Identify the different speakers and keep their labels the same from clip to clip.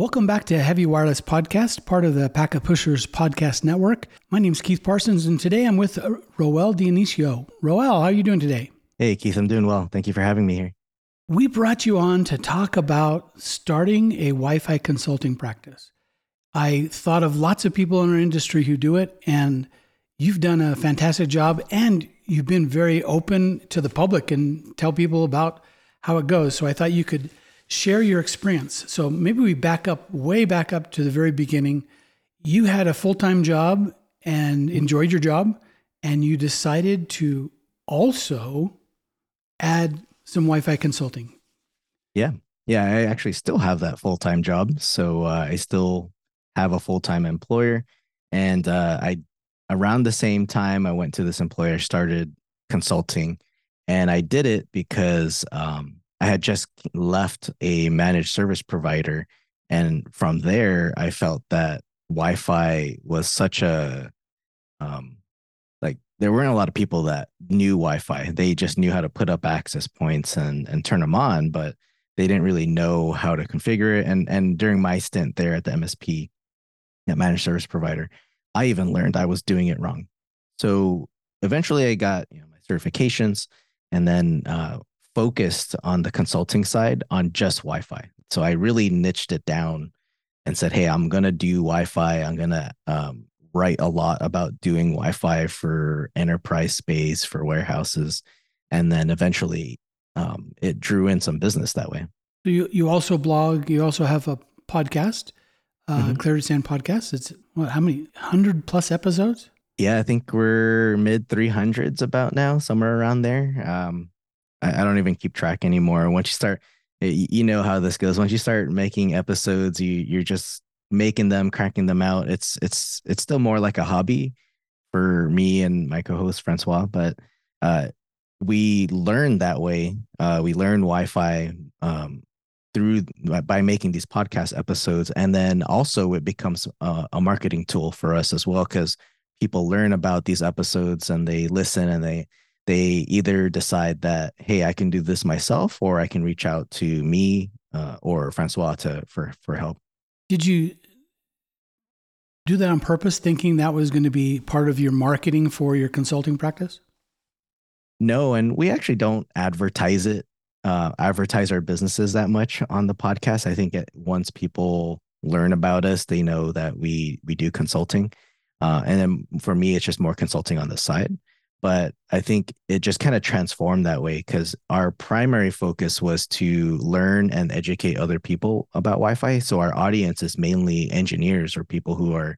Speaker 1: Welcome back to Heavy Wireless Podcast, part of the Packet Pushers Podcast Network. My name is Keith Parsons, and today I'm with uh, Rowell Dionicio. Rowell, how are you doing today?
Speaker 2: Hey, Keith, I'm doing well. Thank you for having me here.
Speaker 1: We brought you on to talk about starting a Wi Fi consulting practice. I thought of lots of people in our industry who do it, and you've done a fantastic job, and you've been very open to the public and tell people about how it goes. So I thought you could share your experience. So maybe we back up way back up to the very beginning. You had a full time job and enjoyed your job, and you decided to also add some Wi Fi consulting.
Speaker 2: Yeah. Yeah. I actually still have that full time job. So uh, I still have a full time employer. And uh, I, around the same time I went to this employer, started consulting. And I did it because um, I had just left a managed service provider. And from there, I felt that Wi Fi was such a, um, like, there weren't a lot of people that knew Wi Fi. They just knew how to put up access points and, and turn them on, but they didn't really know how to configure it. And, and during my stint there at the MSP, that managed service provider, I even learned I was doing it wrong. So eventually I got you know, my certifications and then uh, focused on the consulting side on just Wi-Fi. So I really niched it down and said, "Hey, I'm gonna do Wi-Fi. I'm gonna um, write a lot about doing Wi-Fi for enterprise space for warehouses," and then eventually um, it drew in some business that way.
Speaker 1: So you you also blog. You also have a podcast, uh, mm-hmm. Clear To Send podcast. It's what? How many hundred plus episodes?
Speaker 2: Yeah, I think we're mid 300s about now, somewhere around there. Um, I, I don't even keep track anymore. Once you start, you know how this goes. Once you start making episodes, you you're just making them, cracking them out. It's it's it's still more like a hobby for me and my co-host Francois, but uh, we learned that way. Uh, we learned Wi-Fi um, through by making these podcast episodes, and then also it becomes a, a marketing tool for us as well because people learn about these episodes and they listen and they they either decide that hey i can do this myself or i can reach out to me uh, or francois to for for help.
Speaker 1: Did you do that on purpose thinking that was going to be part of your marketing for your consulting practice?
Speaker 2: No and we actually don't advertise it uh, advertise our businesses that much on the podcast. I think it, once people learn about us they know that we we do consulting uh, and then for me it's just more consulting on the side but I think it just kind of transformed that way because our primary focus was to learn and educate other people about Wi-Fi. So our audience is mainly engineers or people who are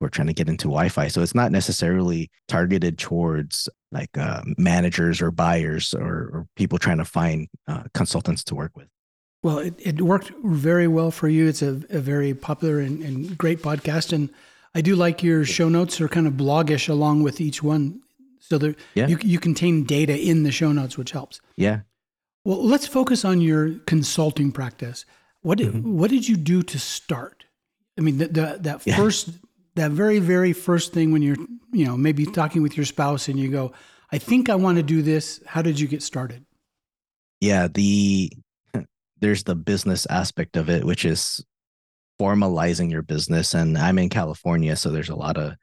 Speaker 2: who are trying to get into Wi-Fi. So it's not necessarily targeted towards like uh, managers or buyers or, or, people trying to find uh, consultants to work with.
Speaker 1: Well, it, it worked very well for you. It's a, a very popular and, and great podcast, and I do like your show notes are kind of blogish along with each one. So there, yeah. you, you contain data in the show notes, which helps.
Speaker 2: Yeah.
Speaker 1: Well, let's focus on your consulting practice. What did, mm-hmm. what did you do to start? I mean, the, the, that yeah. first, that very, very first thing when you're, you know, maybe talking with your spouse and you go, I think I want to do this. How did you get started?
Speaker 2: Yeah. The, there's the business aspect of it, which is formalizing your business. And I'm in California, so there's a lot of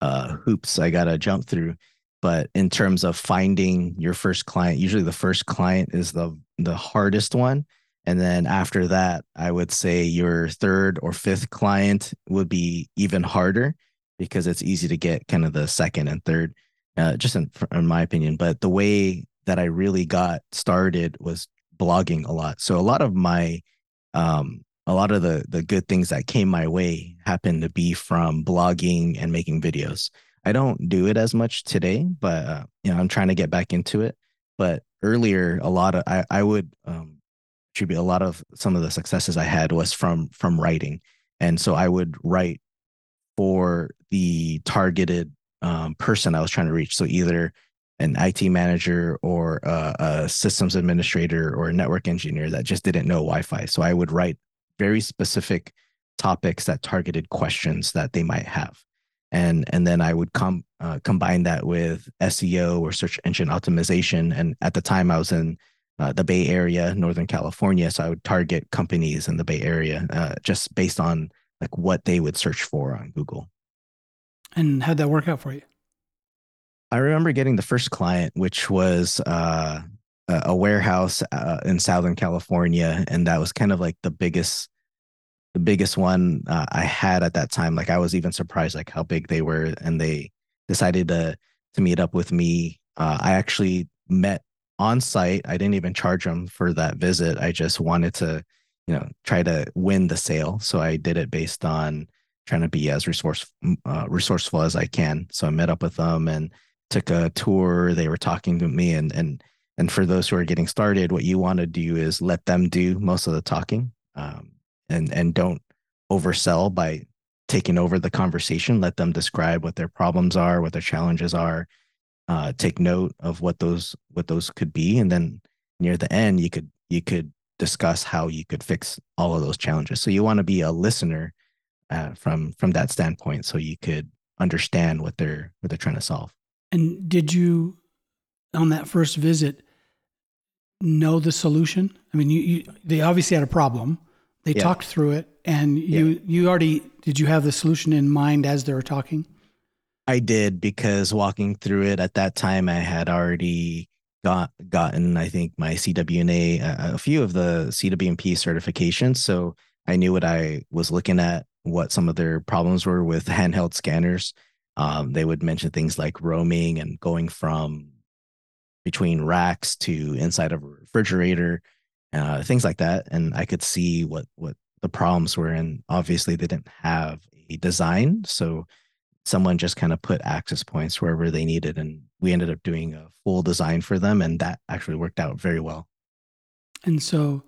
Speaker 2: uh, hoops I got to jump through but in terms of finding your first client usually the first client is the the hardest one. And then after that i would say your third or fifth client would be even harder because it's easy to get kind of the second and third uh, just in, in my opinion. But the way that i really got started was blogging a lot. So a lot of my um, a lot of the the good things that came my way happened to be from blogging and making videos I don't do it as much today, but uh, you know, I'm trying to get back into it. But earlier, a lot of I, I would um, attribute a lot of some of the successes I had was from from writing, and so I would write for the targeted um, person I was trying to reach. So either an IT manager or a, a systems administrator or a network engineer that just didn't know Wi-Fi. So I would write very specific topics that targeted questions that they might have and and then I would com- uh, combine that with SEO or search engine optimization. And at the time, I was in uh, the Bay Area, Northern California. So I would target companies in the Bay Area uh, just based on like what they would search for on Google.
Speaker 1: And how'd that work out for you?
Speaker 2: I remember getting the first client, which was uh, a warehouse uh, in Southern California, and that was kind of like the biggest, the biggest one uh, I had at that time. Like I was even surprised like how big they were, and they decided to to meet up with me. Uh, I actually met on site. I didn't even charge them for that visit. I just wanted to, you know, try to win the sale. So I did it based on trying to be as resource uh, resourceful as I can. So I met up with them and took a tour. They were talking to me, and and and for those who are getting started, what you want to do is let them do most of the talking, um, and and don't oversell by taking over the conversation. Let them describe what their problems are, what their challenges are, uh, take note of what those what those could be, and then near the end, you could you could discuss how you could fix all of those challenges. So you want to be a listener uh, from from that standpoint, so you could understand what they're what they're trying to solve.
Speaker 1: And did you, on that first visit, know the solution? I mean, you, you they obviously had a problem. They yeah. talked through it, and you yeah. you already did. You have the solution in mind as they were talking.
Speaker 2: I did because walking through it at that time, I had already got gotten, I think, my CWNA, a, a few of the CWNP certifications. So I knew what I was looking at, what some of their problems were with handheld scanners. Um, they would mention things like roaming and going from between racks to inside of a refrigerator, uh, things like that. And I could see what what the problems were. And obviously, they didn't have a design, so someone just kind of put access points wherever they needed and we ended up doing a full design for them and that actually worked out very well
Speaker 1: and so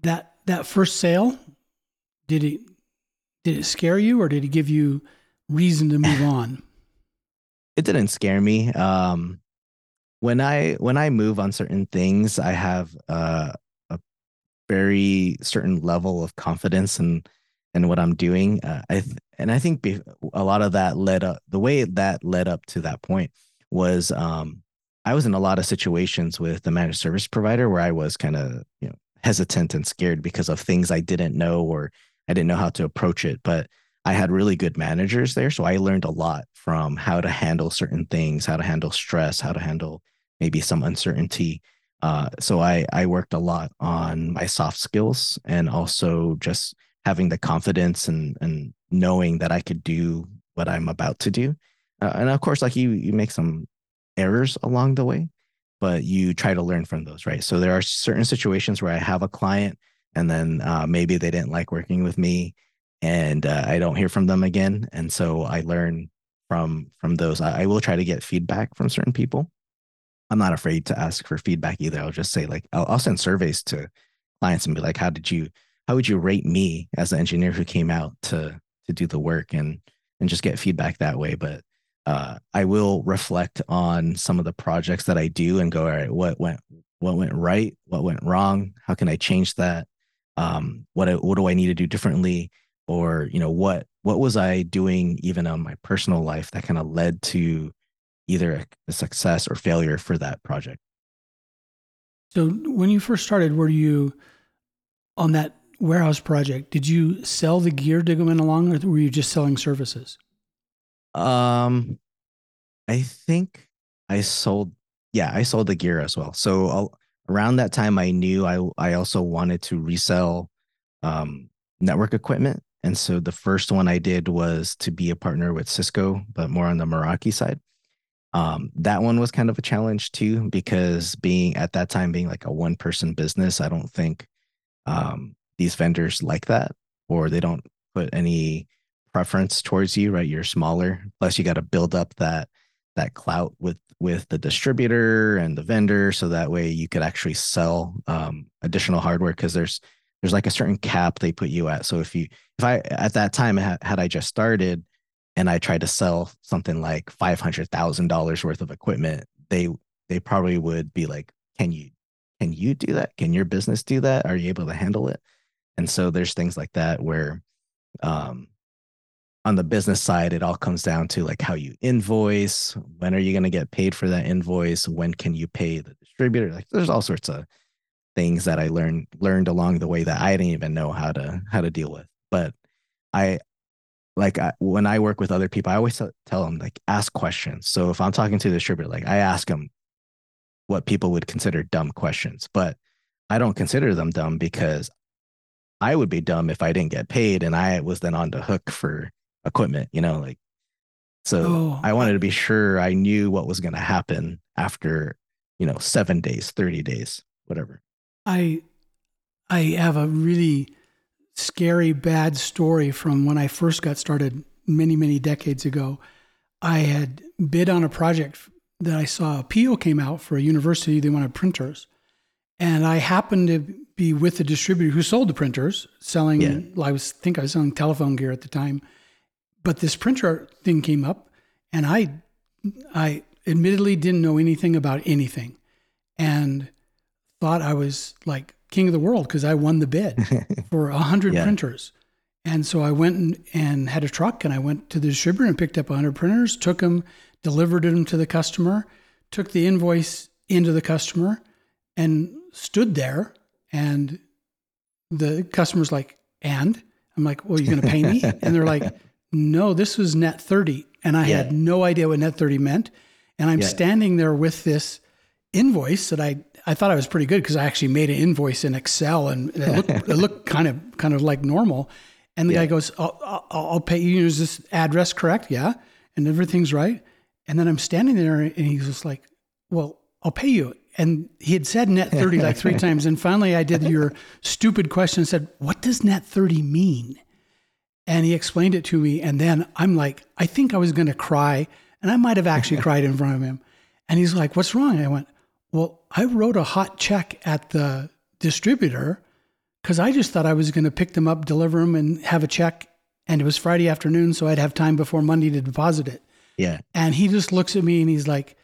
Speaker 1: that that first sale did it did it scare you or did it give you reason to move on
Speaker 2: it didn't scare me um when i when i move on certain things i have uh, very certain level of confidence and and what I'm doing. Uh, I th- and I think be- a lot of that led up the way that led up to that point was um, I was in a lot of situations with the managed service provider where I was kind of you know hesitant and scared because of things I didn't know or I didn't know how to approach it. But I had really good managers there, so I learned a lot from how to handle certain things, how to handle stress, how to handle maybe some uncertainty. Uh, so I I worked a lot on my soft skills and also just having the confidence and and knowing that I could do what I'm about to do. Uh, and of course, like you, you make some errors along the way, but you try to learn from those, right? So there are certain situations where I have a client, and then uh, maybe they didn't like working with me, and uh, I don't hear from them again, and so I learn from from those. I, I will try to get feedback from certain people. I'm not afraid to ask for feedback either. I'll just say like I'll, I'll send surveys to clients and be like, "How did you how would you rate me as an engineer who came out to to do the work? And and just get feedback that way. But uh, I will reflect on some of the projects that I do and go, all right, what went what went right, what went wrong, how can I change that, um, what what do I need to do differently, or you know what what was I doing even on my personal life that kind of led to either a, success or failure for that project.
Speaker 1: So when you first started, were you on that warehouse project, did you sell the gear to go in along, or were you just selling services?
Speaker 2: Um, I think I sold. Yeah, I sold the gear as well. So I'll, around that time, I knew I I also wanted to resell um, network equipment, and so the first one I did was to be a partner with Cisco, but more on the Meraki side. Um, that one was kind of a challenge too, because being at that time being like a one person business, I don't think um, these vendors like that or they don't put any preference towards you right? You're smaller. Plus you got to build up that that clout with with the distributor and the vendor so that way you could actually sell um, additional hardware because there's there's like a certain cap they put you at. So if you if i at that time had, had i just started and i tried to sell something like $500000 worth of equipment they they probably would be like can you can you do that can your business do that are you able to handle it and so there's things like that where um, on the business side, it all comes down to like how you invoice, when are you going to get paid for that invoice, when can you pay the distributor? Like there's all sorts of things that I learned learned along the way that I didn't even know how to how to deal with. But I like I, when I work with other people, I always tell them like ask questions. So if I'm talking to the distributor, like I ask them what people would consider dumb questions, but I don't consider them dumb because I would be dumb if I didn't get paid and I was then on the hook for equipment, you know, like so oh, I wanted to be sure I knew what was going to happen after, you know, 7 days, 30 days, whatever.
Speaker 1: I I have a really scary bad story from when I first got started many many decades ago. I had bid on a project that I saw a PO came out for a university they wanted printers. And I happened to be with the distributor who sold the printers, selling yeah. I was think I was selling telephone gear at the time. But this printer thing came up and I I admittedly didn't know anything about anything. And thought I was like king of the world because I won the bid for a hundred yeah. printers. And so I went and, and, had a truck and I went to the distributor and picked up a hundred printers, took them, delivered them to the customer, took the invoice into the customer and stood there. And the customer's like, and I'm like, well, you're going to pay me? and they're like, no, this was net 30. And I yeah. had no idea what net 30 meant. And I'm yeah. standing there with this invoice that I I thought I was pretty good because I actually made an invoice in Excel and it looked, it looked kind of kind of like normal. And the yeah. guy goes, I'll, I'll, I'll, pay you. Is this address correct? Yeah. And everything's right. And then I'm standing there and he's just like, well, I'll pay you. And he had said net 30 like three times. And finally I did your stupid question and said, what does net 30 mean? And he explained it to me. And then I'm like, I think I was going to cry. And I might have actually cried in front of him. And he's like, what's wrong? And I went, well, I wrote a hot check at the distributor because I just thought I was going to pick them up, deliver them, and have a check. And it was Friday afternoon, so I'd have time before Monday to deposit it.
Speaker 2: Yeah.
Speaker 1: And he just looks at me and he's like,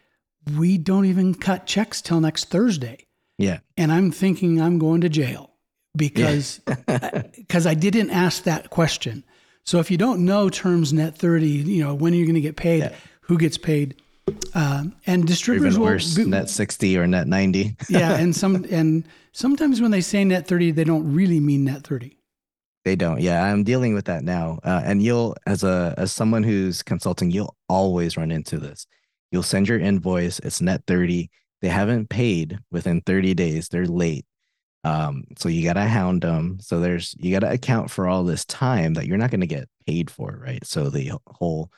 Speaker 1: We don't even cut checks till next Thursday.
Speaker 2: Yeah.
Speaker 1: And I'm thinking I'm going to jail because because yeah. I didn't ask that question. So if you don't know terms net 30, you know, when are you going to get paid? Yeah. Who gets paid? Um, and distributors
Speaker 2: Even worse, will net 60 or net 90.
Speaker 1: yeah, and some and sometimes when they say net 30, they don't really mean net 30.
Speaker 2: They don't. Yeah, I'm dealing with that now. Uh, and you'll as a as someone who's consulting, you'll always run into this. You'll send your invoice, it's net 30. They haven't paid within 30 days. They're late. Um, so you gotta hound them. So there's you gotta account for all this time that you're not gonna get paid for, right? So the whole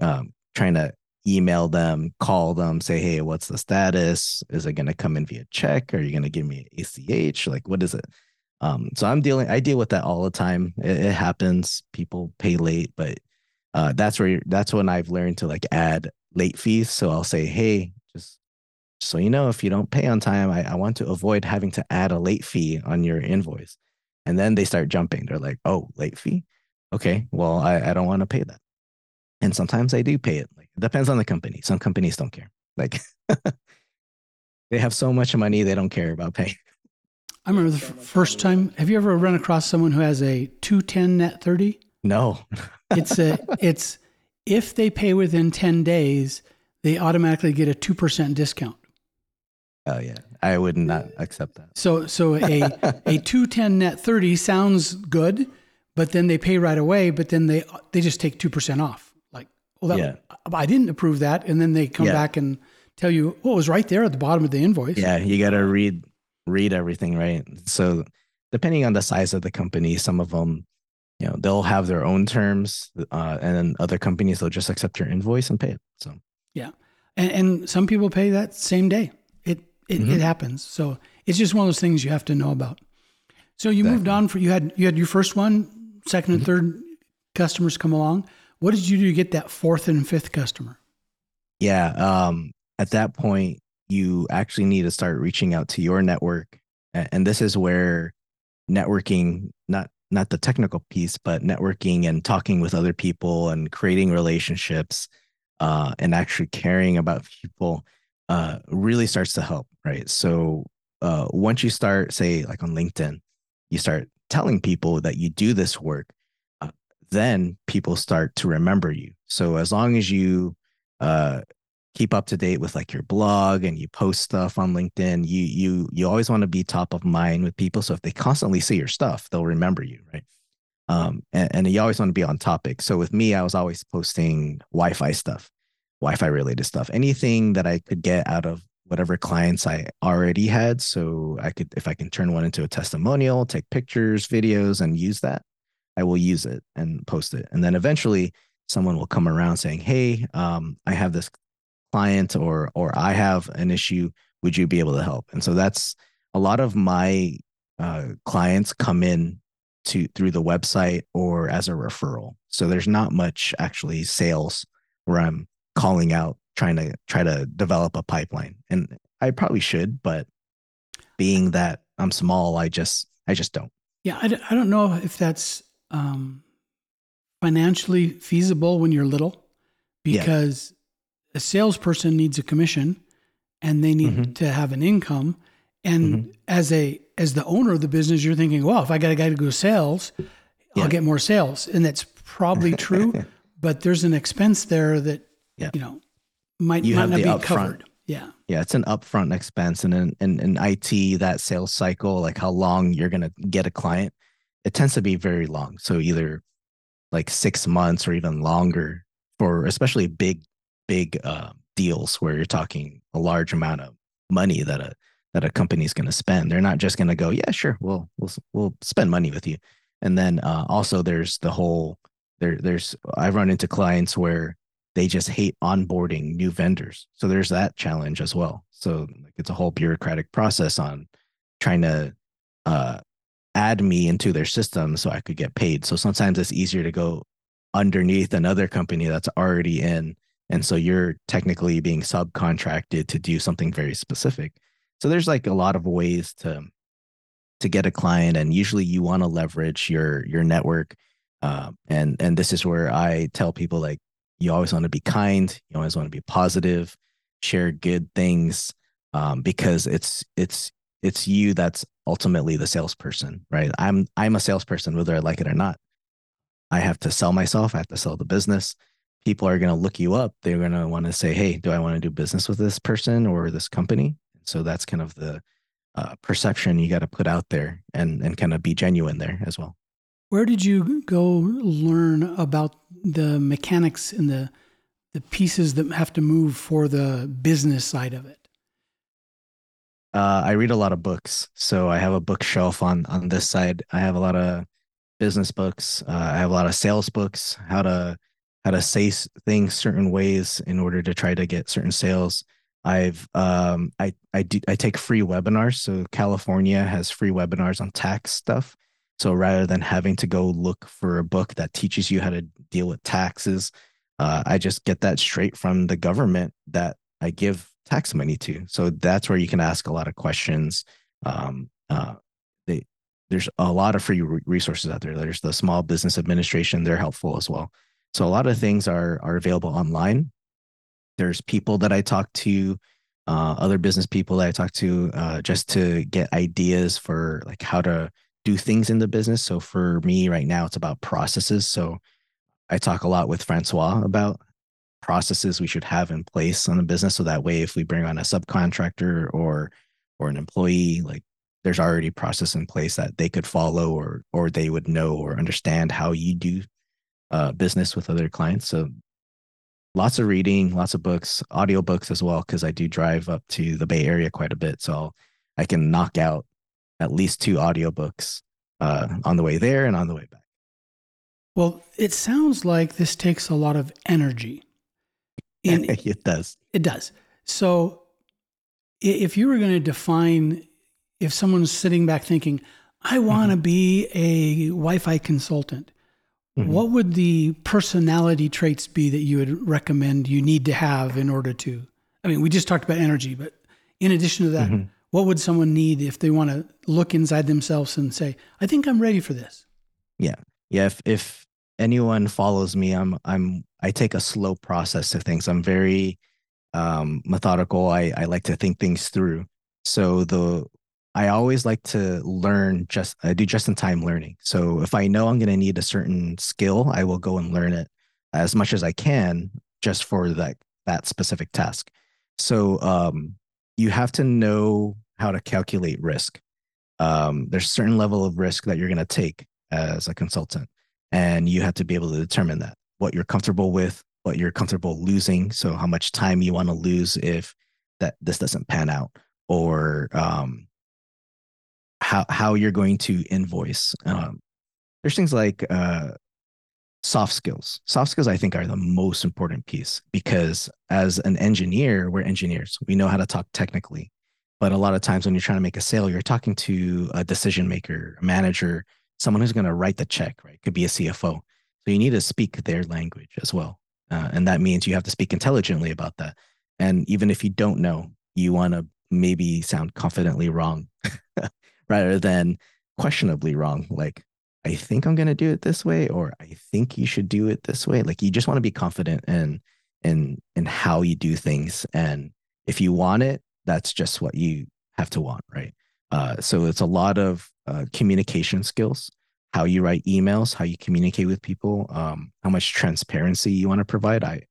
Speaker 2: um, trying to email them, call them, say, hey, what's the status? Is it going to come in via check? Are you going to give me an ACH? Like, what is it? Um, so I'm dealing, I deal with that all the time. It, it happens. People pay late, but uh, that's where that's when I've learned to like add late fees. So I'll say, hey, just so you know, if you don't pay on time, I, I want to avoid having to add a late fee on your invoice. And then they start jumping. They're like, oh, late fee? Okay, well, I, I don't want to pay that. And sometimes I do pay it. Like it depends on the company. Some companies don't care. Like they have so much money, they don't care about pay.
Speaker 1: I remember the f- first time. Have you ever run across someone who has a 210 net 30?
Speaker 2: No.
Speaker 1: it's a it's if they pay within 10 days, they automatically get a 2% discount.
Speaker 2: Oh yeah. I would not accept that.
Speaker 1: So so a a 210 net 30 sounds good, but then they pay right away, but then they they just take 2% off well, that, yeah. I didn't approve that. And then they come yeah. back and tell you, well, it was right there at the bottom of the invoice.
Speaker 2: Yeah, you got to read read everything, right? So depending on the size of the company, some of them, you know, they'll have their own terms, uh, and then other companies they'll just accept your invoice and pay it. So
Speaker 1: yeah, and, and some people pay that same day. It it, mm-hmm. it happens. So it's just one of those things you have to know about. So you exactly. moved on for you had you had your first one, second and mm-hmm. third customers come along. What did you do to get that fourth and fifth customer?
Speaker 2: Yeah. Um, at that point, you actually need to start reaching out to your network. And this is where networking, not not the technical piece, but networking and talking with other people and creating relationships uh, and actually caring about people uh, really starts to help, right? So uh, once you start, say, like on LinkedIn, you start telling people that you do this work, then people start to remember you. So as long as you uh, keep up to date with like your blog and you post stuff on LinkedIn, you you you always want to be top of mind with people. So if they constantly see your stuff, they'll remember you, right? Um, and, and you always want to be on topic. So with me, I was always posting Wi-Fi stuff, Wi-Fi related stuff, anything that I could get out of whatever clients I already had. So I could, if I can turn one into a testimonial, take pictures, videos, and use that, I will use it and post it. And then eventually someone will come around saying, Hey, um, I have this client or or I have an issue. Would you be able to help? And so that's a lot of my uh, clients come in to through the website or as a referral. So there's not much actually sales where I'm calling out trying to try to develop a pipeline. And I probably should, but being that I'm small, I just I just don't.
Speaker 1: Yeah, I, I don't know if that's um, financially feasible when you're little because yeah. a salesperson needs a commission and they need mm-hmm. to have an income. And mm-hmm. as a as the owner of the business, you're thinking, well, if I got a guy to go sales, yeah. I'll get more sales. And that's probably true, but there's an expense there that yeah. you know might, you might not be upfront. covered. Yeah.
Speaker 2: Yeah, it's an upfront expense. And in, in, in IT, that sales cycle, like how long you're gonna get a client, it tends to be very long. So either like six months or even longer for especially big, big uh, deals where you're talking a large amount of money that a that a company is going to spend. They're not just going to go, yeah, sure, we'll we'll we'll spend money with you. And then uh, also there's the whole there there's I've run into clients where they just hate onboarding new vendors. So there's that challenge as well. So like it's a whole bureaucratic process on trying to uh, add me into their system so I could get paid. So sometimes it's easier to go underneath another company that's already in. And so you're technically being subcontracted to do something very specific. So there's like a lot of ways to to get a client, and usually you want to leverage your your network. Uh, and and this is where I tell people like you always want to be kind, you always want to be positive, share good things, um, because it's it's it's you that's ultimately the salesperson, right? I'm I'm a salesperson whether I like it or not. I have to sell myself. I have to sell the business. People are going to look you up. They're going to want to say, "Hey, do I want to do business with this person or this company?" So that's kind of the uh, perception you got to put out there and and kind of be genuine there as well.
Speaker 1: Where did you go learn about the mechanics and the the pieces that have to move for the business side of it?
Speaker 2: Uh, I read a lot of books, so I have a bookshelf on on this side. I have a lot of business books. Uh, I have a lot of sales books, how to how to say things certain ways in order to try to get certain sales. I've um, I I do I take free webinars. So California has free webinars on tax stuff. So rather than having to go look for a book that teaches you how to deal with taxes, uh, I just get that straight from the government that I give tax money to. So that's where you can ask a lot of questions. Um, uh, they, there's a lot of free resources out there. There's the Small Business Administration; they're helpful as well. So a lot of things are are available online. There's people that I talk to, uh, other business people that I talk to, uh, just to get ideas for like how to do things in the business. So for me right now, it's about processes. So I talk a lot with Francois about processes we should have in place on the business. So that way, if we bring on a subcontractor or or an employee, like there's already process in place that they could follow or or they would know or understand how you do uh, business with other clients. So lots of reading, lots of books, audiobooks as well, because I do drive up to the Bay Area quite a bit. So I can knock out at least two audiobooks uh, on the way there and on the way back.
Speaker 1: Well, it sounds like this takes a lot of energy.
Speaker 2: In, it does.
Speaker 1: It does. So if you were going to define, if someone's sitting back thinking, I want to mm-hmm. be a Wi Fi consultant, Mm-hmm. What would the personality traits be that you would recommend you need to have in order to? I mean, we just talked about energy, but in addition to that, mm-hmm. what would someone need if they want to look inside themselves and say, "I think I'm ready for this"?
Speaker 2: Yeah, yeah. If if anyone follows me, I'm I'm I take a slow process to things. I'm very um, methodical. I I like to think things through. So the I always like to learn just I do just in time learning. So if I know I'm going to need a certain skill, I will go and learn it as much as I can just for that that specific task. So um, you have to know how to calculate risk. Um, there's certain level of risk that you're going to take as a consultant, and you have to be able to determine that what you're comfortable with, what you're comfortable losing. So how much time you want to lose if that this doesn't pan out, or um, how how you're going to invoice. Um, there's things like uh, soft skills. Soft skills, I think, are the most important piece because as an engineer, we're engineers. We know how to talk technically. But a lot of times when you're trying to make a sale, you're talking to a decision maker, a manager, someone who's going to write the check, right? Could be a CFO. So you need to speak their language as well. Uh, and that means you have to speak intelligently about that. And even if you don't know, you want to maybe sound confidently wrong rather than questionably wrong. Like, I think I'm going to do it this way, or I think you should do it this way. Like, you just want to be confident in, in, in how you do things. And if you want it, that's just what you have to want, right? Uh, so it's a lot of uh, communication skills, how you write emails, how you communicate with people, um, how much transparency you want to provide. I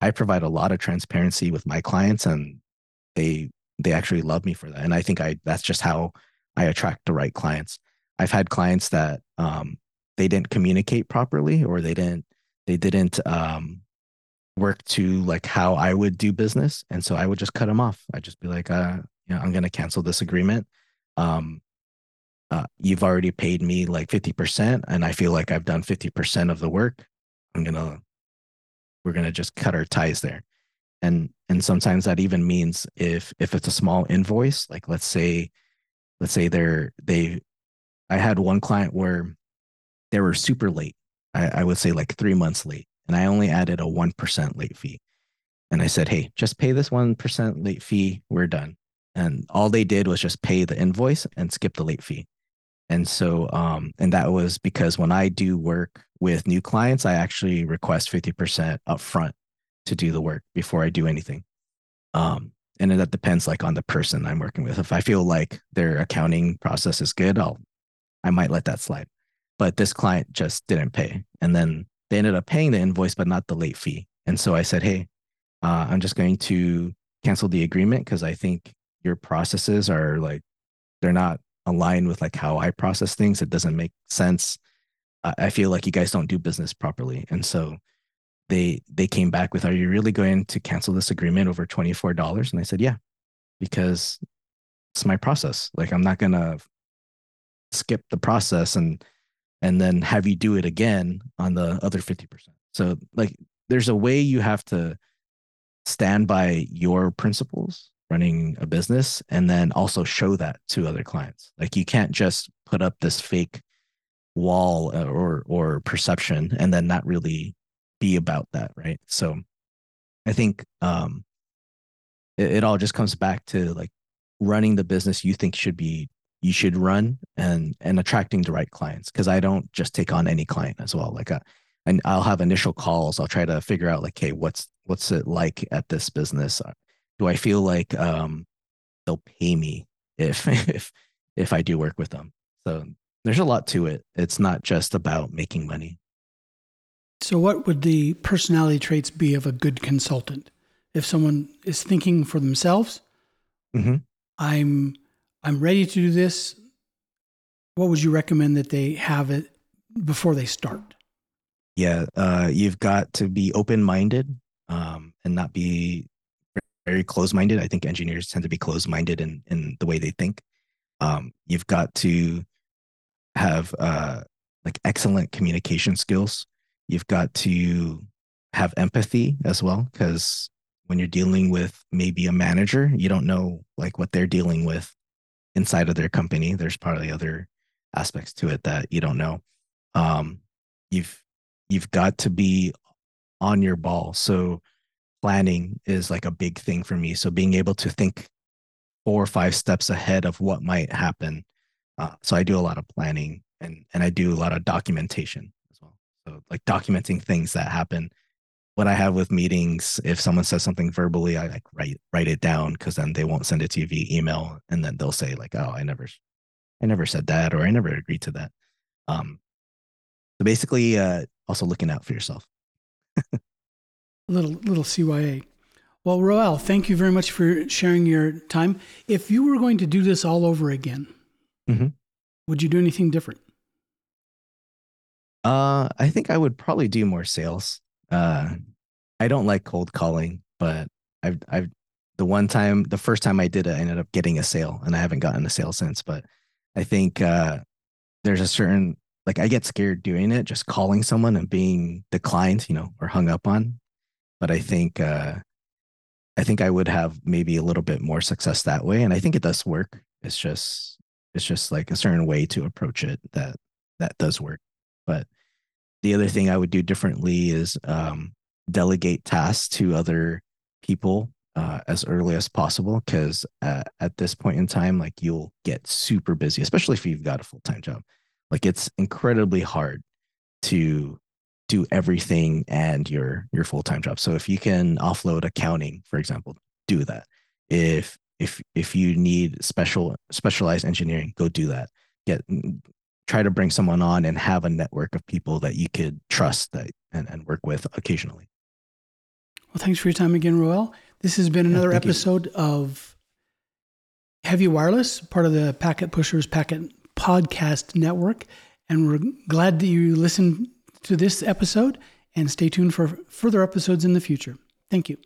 Speaker 2: I provide a lot of transparency with my clients, and they they actually love me for that. And I think I that's just how I attract the right clients. I've had clients that um, they didn't communicate properly, or they didn't they didn't um, work to like how I would do business, and so I would just cut them off. I'd just be like, uh, you know, I'm going to cancel this agreement. Um, uh, you've already paid me like 50%, and I feel like I've done 50% of the work. I'm gonna, we're gonna just cut our ties there, and and sometimes that even means if if it's a small invoice, like let's say, let's say they're they, I had one client where they were super late. I, I would say like three months late and I only added a 1% late fee. And I said, hey, just pay this 1% late fee. We're done. And all they did was just pay the invoice and skip the late fee. And so, um, and that was because when I do work with new clients, I actually request 50% upfront to do the work before I do anything. Um, and that depends like on the person I'm working with. If I feel like their accounting process is good, I'll, I might let that slide. But this client just didn't pay. And then they ended up paying the invoice, but not the late fee. And so I said, hey, uh, I'm just going to cancel the agreement because I think your processes are like, they're not aligned with like how I process things. It doesn't make sense. I feel like you guys don't do business properly. And so they they came back with, are you really going to cancel this agreement over $24? And I said, yeah, because it's my process. Like I'm not gonna skip the process and and then have you do it again on the other 50%. So like there's a way you have to stand by your principles running a business and then also show that to other clients. Like you can't just put up this fake wall uh, or or perception and then not really be about that, right? So I think um it, it all just comes back to like running the business you think should be you should run and and attracting the right clients because i don't just take on any client as well like a, uh, and i'll have initial calls i'll try to figure out like hey what's what's it like at this business do i feel like um they'll pay me if if if i do work with them so there's a lot to it it's not just about making money
Speaker 1: so what would the personality traits be of a good consultant if someone is thinking for themselves mm-hmm. i'm I'm ready to do this. What would you recommend that they have it before they start?
Speaker 2: Yeah, uh, you've got to be open minded um, and not be very close minded. I think engineers tend to be close minded in, in the way they think. Um, you've got to have uh, like excellent communication skills. You've got to have empathy as well, because when you're dealing with maybe a manager, you don't know like what they're dealing with inside of their company. There's probably other aspects to it that you don't know. Um, you've you've got to be on your ball. So planning is like a big thing for me. So being able to think four or five steps ahead of what might happen. Uh, so I do a lot of planning and and I do a lot of documentation as well. So like documenting things that happen what I have with meetings, if someone says something verbally, I like write write it down because then they won't send it to you via email, and then they'll say like, "Oh, I never, I never said that," or "I never agreed to that." Um, so basically, uh, also looking out for yourself.
Speaker 1: little little CYA. Well, Rowell, thank you very much for sharing your time. If you were going to do this all over again,
Speaker 2: mm-hmm.
Speaker 1: would you do anything different?
Speaker 2: Uh, I think I would probably do more sales. Uh, I don't like cold calling, but I've I've the one time the first time I did it, I ended up getting a sale, and I haven't gotten a sale since. But I think uh, there's a certain like I get scared doing it, just calling someone and being declined, you know, or hung up on. But I think uh, I think I would have maybe a little bit more success that way. And I think it does work. It's just it's just like a certain way to approach it that that does work. But the other thing I would do differently is um, delegate tasks to other people uh, as early as possible because uh, at this point in time, like you'll get super busy, especially if you've got a full time job. Like it's incredibly hard to do everything and your your full-time job. So if you can offload accounting, for example, do that. If if if you need special specialized engineering, go do that. Get try to bring someone on and have a network of people that you could trust that and, and work with occasionally.
Speaker 1: Well, thanks for your time again, Rowell. This has been another yeah, episode you. of Heavy Wireless, part of the Packet Pushers Packet Podcast Network. And we're glad that you listened to this episode and stay tuned for further episodes in the future. Thank you.